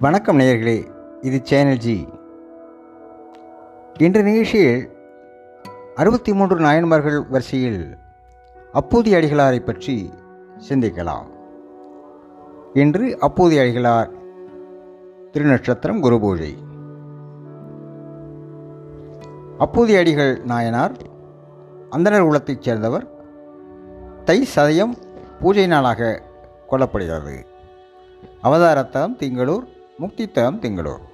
வணக்கம் நேயர்களே இது சேனல் ஜி. இன்று நிகழ்ச்சியில் அறுபத்தி மூன்று நாயன்மார்கள் வரிசையில் அப்பூதி அடிகளாரை பற்றி சிந்திக்கலாம். இன்று அப்பூதி அடிகளார் திருநட்சத்திரம் குரு பூஜை. அப்பூதி அடிகள் நாயனார் அந்தனர் குலத்தைச் சேர்ந்தவர் தை சதயம் பூஜை நாளாக கொல்லப்படுகிறது அவதாரத்தலம் திங்களூர் முக்தித்தலம் திங்களூர்.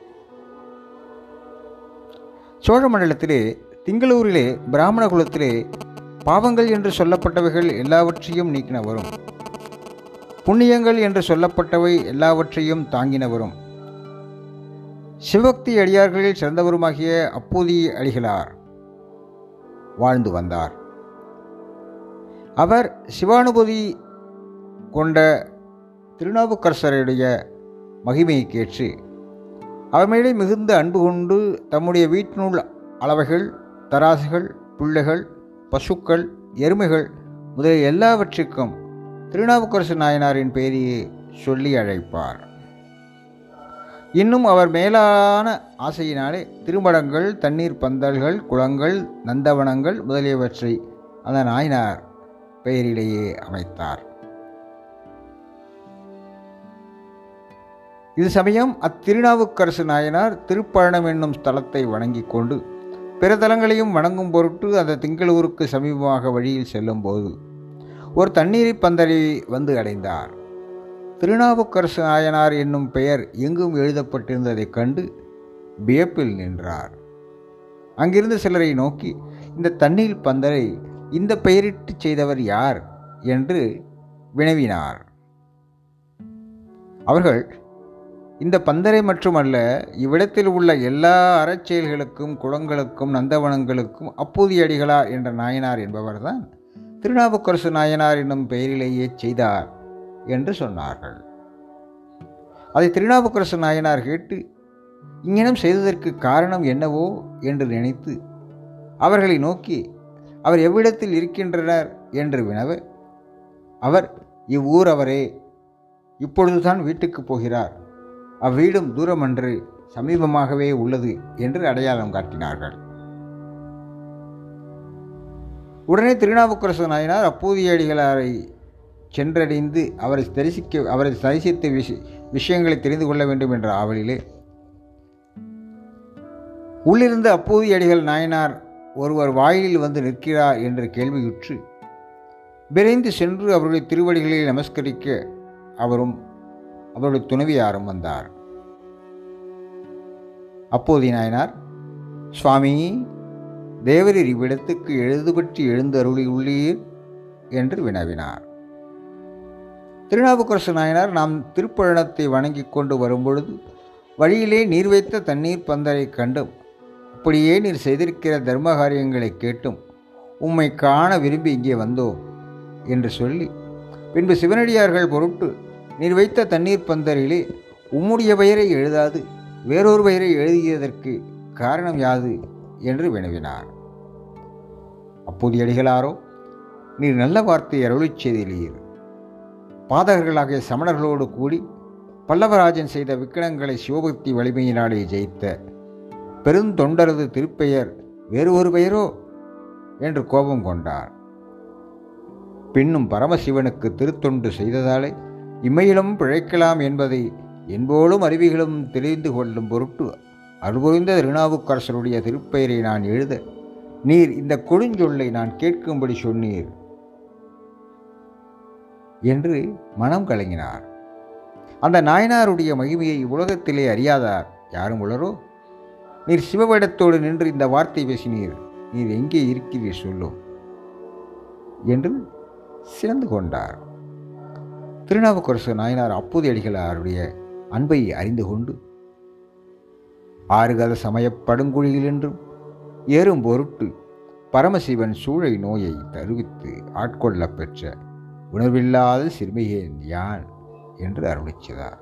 சோழ மண்டலத்திலே திங்களூரிலே பிராமண குலத்திலே பாவங்கள் என்று சொல்லப்பட்டவைகள் எல்லாவற்றையும் நீக்கினவரும். புண்ணியங்கள் என்று சொல்லப்பட்டவை எல்லாவற்றையும் தாங்கினவரும். சிவபக்தி அடியார்களில் சிறந்தவருமாகிய அப்பூதி அடிகளார் வாழ்ந்து வந்தார். அவர் சிவானுபூதி கொண்ட திருநாவுக்கரசருடைய மகிமையை கேட்டு அவர் மேலே மிகுந்த அன்பு கொண்டு தம்முடைய வீட்டினுள் அளவைகள் தராசுகள் பிள்ளைகள் பசுக்கள் எருமைகள் முதலிய எல்லாவற்றுக்கும் திருநாவுக்கரசு நாயனாரின் பெயரையே சொல்லி அழைப்பார். இன்னும் அவர் மேலான ஆசையினாலே திருமடங்கள் தண்ணீர் பந்தல்கள் குளங்கள் நந்தவனங்கள் முதலியவற்றை அந்த நாயனார் பெயரிலேயே அமைத்தார். இது சமயம் அத்திருநாவுக்கரசு நாயனார் திருப்பழனம் என்னும் ஸ்தலத்தை வணங்கிக் கொண்டு பிற தலங்களையும் வணங்கும் பொருட்டு அந்த திங்களூருக்கு சமீபமாக வழியில் செல்லும்போது ஒரு தண்ணீரை பந்தலை வந்து அடைந்தார். திருநாவுக்கரசு நாயனார் என்னும் பெயர் எங்கும் எழுதப்பட்டிருந்ததைக் கண்டு வியப்பில் நின்றார். அங்கிருந்து சிலரை நோக்கி இந்த தண்ணீர் பந்தலை இந்த பெயரிட்டு செய்தவர் யார்? என்று வினவினார். அவர்கள் இந்த பந்தரை மட்டுமல்ல இவ்விடத்தில் உள்ள எல்லா அறச்செயல்களுக்கும் குளங்களுக்கும் நந்தவனங்களுக்கும் அப்பூதியடிகளா என்ற நாயனார் என்பவர்தான் திருநாவுக்கரசு நாயனார் என்னும் பெயரிலேயே செய்தார் என்று சொன்னார்கள். அதை திருநாவுக்கரசு நாயனார் கேட்டு இங்கனம் செய்ததற்கு காரணம் என்னவோ? என்று நினைத்து அவர்களை நோக்கி அவர் எவ்விடத்தில் இருக்கின்றனர்? என்று வினவ அவர் இவ்வூர் அவரே. இப்பொழுதுதான் வீட்டுக்கு போகிறார். அவ்வீடும் தூரமன்று சமீபமாகவே உள்ளது என்று அடையாளம் காட்டினார்கள். உடனே திருநாவுக்கரசு நாயனார் அப்பூதியடிகளாரை சென்றடைந்து அவரை தரிசிக்க அவரை தரிசித்த விஷ விஷயங்களை தெரிந்து கொள்ள வேண்டும் என்ற ஆவலிலே உள்ளிருந்து அப்பூதியடிகள் நாயனார் ஒருவர் வாயிலில் வந்து நிற்கிறார் என்று கேள்வியுற்று விரைந்து சென்று அவருடைய திருவடிகளில் நமஸ்கரிக்க அவரும் அவருடைய துணைவியாரும் வந்தார். அப்போது நாயனார் சுவாமி தேவரீர் இவ்விடத்துக்கு எழுதுபற்றி எழுந்தருளி உள்ளீர் என்று வினவினார். திருநாவுக்கரசு நாயனார் நாம் திருப்பழனத்தை வணங்கி கொண்டு வரும்பொழுது வழியிலே நீர் வைத்த தண்ணீர் பந்தரை கண்டும் அப்படியே நீர் செய்திருக்கிற தர்ம காரியங்களை கேட்டும் உம்மை காண விரும்பி இங்கே வந்தோம் என்று சொல்லி பின்பு சிவனடியார்கள் பொருட்டு நீர் வைத்த தண்ணீர் பந்தரிலே உம்முடைய பெயரை எழுதாது வேறொரு பெயரை எழுதியதற்கு காரணம் யாது? என்று வினவினார். அப்போது அடிகளாரோ நீர் நல்ல வார்த்தை அருளிச் செய்தீர். பாதகர்களாகிய சமணர்களோடு கூடி பல்லவராஜன் செய்த விக்கிரங்களை சிவபக்தி வலிமையினாலே ஜெயித்த பெருந்தொண்டரது திருப்பெயர் வேறு ஒரு பெயரோ? என்று கோபம் கொண்டார். பின்னும் பரமசிவனுக்கு திருத்தொண்டு செய்ததாலே இம்மையிலும் பிழைக்கலாம் என்பதை என்போலும் அறிவிகளும் தெரிந்து கொள்ளும் பொருட்டு அருள்புரிந்த திருநாவுக்கரசருடைய திருப்பெயரை நான் எழுத நீர் இந்த கொடுஞ்சொல்லை நான் கேட்கும்படி சொன்னீர் என்று மனம் கலங்கினார். அந்த நாயனாருடைய மகிமையை உலகத்திலே அறியாதார் யாரும் உளரோ? நீர் சிவவேடத்தோடு நின்று இந்த வார்த்தை பேசினீர் நீர் எங்கே இருக்கிறீர் சொல்லும் என்று சிறந்து கொண்டார். திருநாவுக்கரசு நாயனார் அப்போதியடிகளாருடைய அன்பை அறிந்து கொண்டு ஆறுகத சமயப்படுங்குழியில் என்றும் ஏறும் பொருட்டு பரமசிவன் சூழை நோயை தருவித்து ஆட்கொள்ளப் பெற்ற உணர்வில்லாத சிறுமியேன் யான் என்று அருளிச்சதார்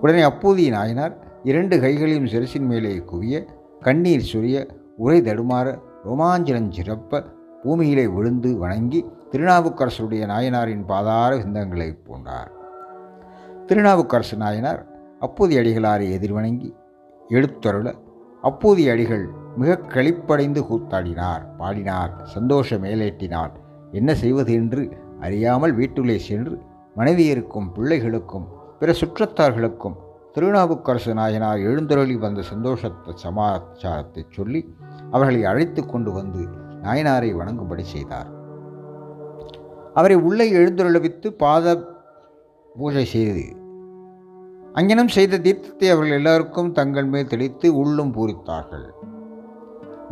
உடனே அப்போதைய நாயனார் இரண்டு கைகளையும் சிரசின் மேலே குவிய கண்ணீர் சுரிய உரை தடுமாற ரோமாஞ்சலம் சிறப்ப பூமியிலே விழுந்து வணங்கி திருநாவுக்கரசருடைய நாயனாரின் பாதார விந்தங்களை பூண்டார். திருநாவுக்கரசு நாயனார் அப்போதி அடிகளாரை எதிர்வணங்கி எடுத்தருள அப்போதி அடிகள் மிக களிப்படைந்து கூத்தாடினார் பாடினார் சந்தோஷ மேலேற்றினார். என்ன செய்வது என்று அறியாமல் வீட்டுள்ளே சென்று மனைவியருக்கும் பிள்ளைகளுக்கும் பிற சுற்றத்தார்களுக்கும் திருநாவுக்கரசு நாயனார் எழுந்தருளி வந்த சந்தோஷத்தை சமாச்சாரத்தை சொல்லி அவர்களை அழைத்து கொண்டு வந்து நாயனாரை வணங்கும்படி செய்தார். அவரை உள்ளே எழுந்துருளவித்து பாத பூஜை செய்து அங்கனம் செய்த தீர்த்தத்தை அவர்கள் எல்லாருக்கும் தங்கள் மேல் தெளித்து உள்ளும் பூரித்தார்கள்.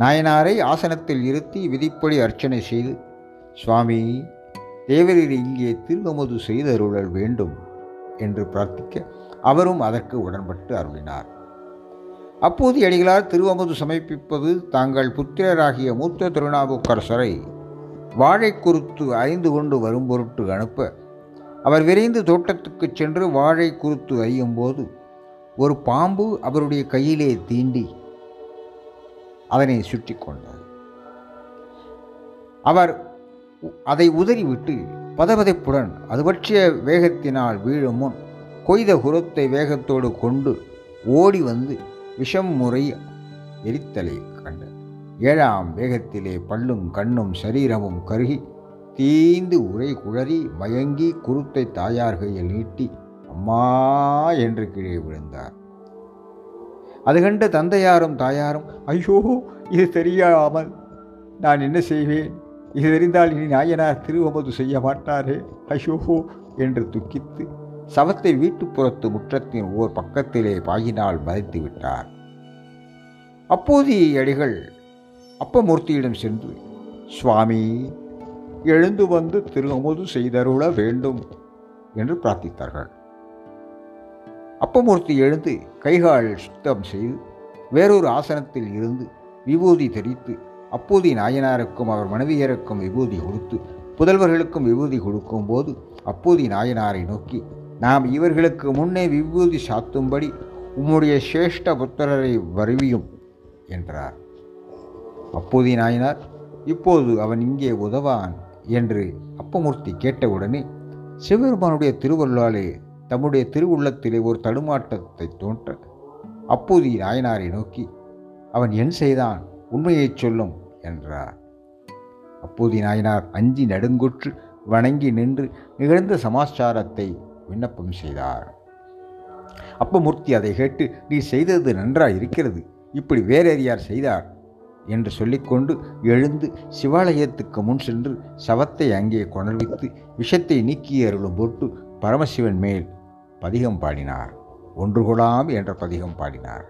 நாயனாரை ஆசனத்தில் இருத்தி விதிப்படி அர்ச்சனை செய்து சுவாமி தேவரீர் இங்கே திருவமுது செய்தருளல் வேண்டும் என்று பிரார்த்திக்க அவரும் அதற்கு உடன்பட்டு அருளினார். அப்போது அடிகளார் திருவமுது சமர்ப்பிப்பது தாங்கள் புத்திரராகிய மூத்த திருநாவுக்கரசரை வாழை குருத்து அறிந்து கொண்டு வரும் பொருட்டு அனுப்ப. அவர் விரைந்து தோட்டத்துக்கு சென்று வாழை குருத்து அறியும்போது ஒரு பாம்பு அவருடைய கையிலே தீண்டி அதனை சுற்றி கொண்டார். அவர் அதை உதறிவிட்டு பதபதைப்புடன் அது பற்றிய வேகத்தினால் வீழும் முன் கொய்த குரத்தை வேகத்தோடு கொண்டு ஓடி வந்து விஷம் முறை எரித்தலை கண்டார். ஏழாம் வேகத்திலே பல்லும் கண்ணும் சரீரமும் கருகி தீந்து உரை குழறி மயங்கி குருத்தை தாயார் கையில் நீட்டி அம்மா என்று கீழே விழுந்தார். அது கண்ட தந்தையாரும் தாயாரும் ஐயோ இது தெரியாமல் நான் என்ன செய்வேன்? இது தெரிந்தால் இனி நாயனார் திருவமது செய்ய மாட்டாரே ஐயோ என்று துக்கித்து சவத்தை வீட்டுப்புறத்து முற்றத்தின் ஓர் பக்கத்திலே பாயினால் மறைத்து விட்டார். அப்போது அடிகள் அப்பமூர்த்தியிடம் சென்று சுவாமி எழுந்து வந்து திருவமுது செய்தருள வேண்டும் என்று பிரார்த்தித்தார்கள். அப்பமூர்த்தி எழுந்து கைகால் சுத்தம் செய்து வேறொரு ஆசனத்தில் இருந்து விபூதி தெரித்து அப்போதி நாயனாருக்கும் அவர் மனைவியருக்கும் விபூதி கொடுத்து புதல்வர்களுக்கும் விபூதி கொடுக்கும்போது அப்போதி நாயனாரை நோக்கி நாம் இவர்களுக்கு முன்னே விபூதி சாத்தும்படி உம்முடைய சிரேஷ்ட புத்திரரை வருவியும் என்றார். அப்போதி நாயனார் இப்போது அவன் இங்கே உதவான் என்று அப்பமூர்த்தி கேட்டவுடனே சிவபெருமானுடைய திருவள்ளாலே தம்முடைய திருவுள்ளத்திலே ஒரு தடுமாட்டத்தை தோன்ற அப்போதி நாயனாரை நோக்கி அவன் என் செய்தான் உண்மையைச் சொல்லும் என்றார். அப்போதி நாயனார் அஞ்சி நடுங்குற்று வணங்கி நின்று நிகழ்ந்த சமாச்சாரத்தை விண்ணப்பம் செய்தார். அப்பமூர்த்தி அதை கேட்டு நீ செய்தது நன்றாய் இருக்கிறது இப்படி வேறேறு யார் செய்தார். என்று சொல்லிக்கொண்டு எழுந்து சிவாலயத்துக்கு முன் சென்று சவத்தை அங்கே கொணர்வித்து விஷத்தை நீக்கி அருளும் பொருட்டு பரமசிவன் மேல் பதிகம் பாடினார். ஒன்று கொடாம் என்ற பதிகம் பாடினார்.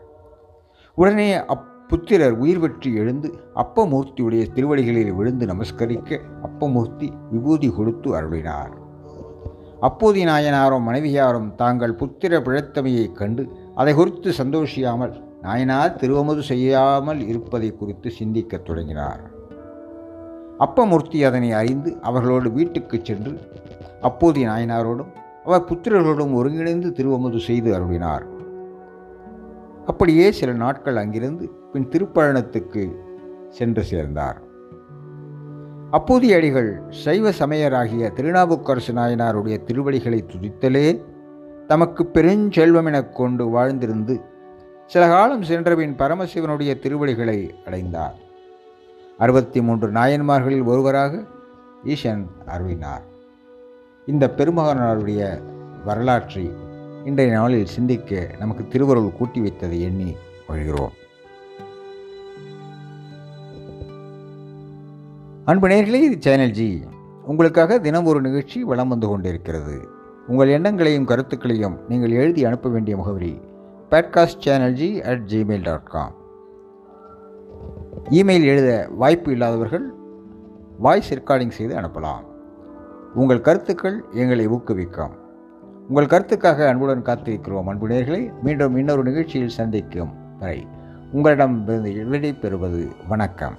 உடனே அப்புத்திரர் உயிர் பெற்று எழுந்து அப்பமூர்த்தியுடைய திருவடிகளில் விழுந்து நமஸ்கரிக்க அப்பமூர்த்தி விபூதி கொடுத்து அருளினார். அப்போதி நாயனாரும் மனைவியாரும் தாங்கள் புத்திர பிழைத்தமையைக் கண்டு அதை குறித்து சந்தோஷியாமல் நாயனார் திருவமுது செய்யாமல் இருப்பதை குறித்து சிந்திக்கத் தொடங்கினார். அப்பமூர்த்தி அதனை அறிந்து அவர்களோடு வீட்டுக்கு சென்று அப்போதைய நாயனாரோடும் அவர் புத்திரர்களோடும் ஒருங்கிணைந்து திருவமுது செய்து அருளினார். அப்படியே சில நாட்கள் அங்கிருந்து பின் திருப்பழனத்துக்கு சென்று சேர்ந்தார். அப்போதைய அடிகள் சைவ சமயராகிய திருநாவுக்கரசு நாயனாருடைய திருவடிகளை துதித்தலே தமக்கு பெருஞ்செல்வம் எனக் கொண்டு வாழ்ந்திருந்து சில காலம் சென்றபின் பரமசிவனுடைய திருவடிகளை அடைந்தார். அறுபத்தி மூன்று நாயன்மார்களில் ஒருவராக ஈசன் அருளினார். இந்த பெருமகனாருடைய வரலாற்றை இன்றைய நாளில் சிந்திக்க நமக்கு திருவருள் கூட்டி வைத்ததை எண்ணி வருகிறோம் அன்பு நேர்களே இது சேனல் ஜி. உங்களுக்காக தினம் ஒரு நிகழ்ச்சி வளம் வந்து கொண்டிருக்கிறது. உங்கள் எண்ணங்களையும் கருத்துக்களையும் நீங்கள் எழுதி அனுப்ப வேண்டிய முகவரி podcast channel G at Gmail dot com email எழுத வாய்ப்பு இல்லாதவர்கள் வாய்ஸ் ரெக்கார்டிங் செய்து அனுப்பலாம். உங்கள் கருத்துக்கள் எங்களை ஊக்குவிக்கும். உங்கள் கருத்துக்காக அன்புடன் காத்திருக்கிறோம் அன்பு நேர்களை மீண்டும் இன்னொரு நிகழ்ச்சியில் சந்திக்கும் வரை உங்களிடம் விடை பெறுவது வணக்கம்.